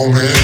Oh man.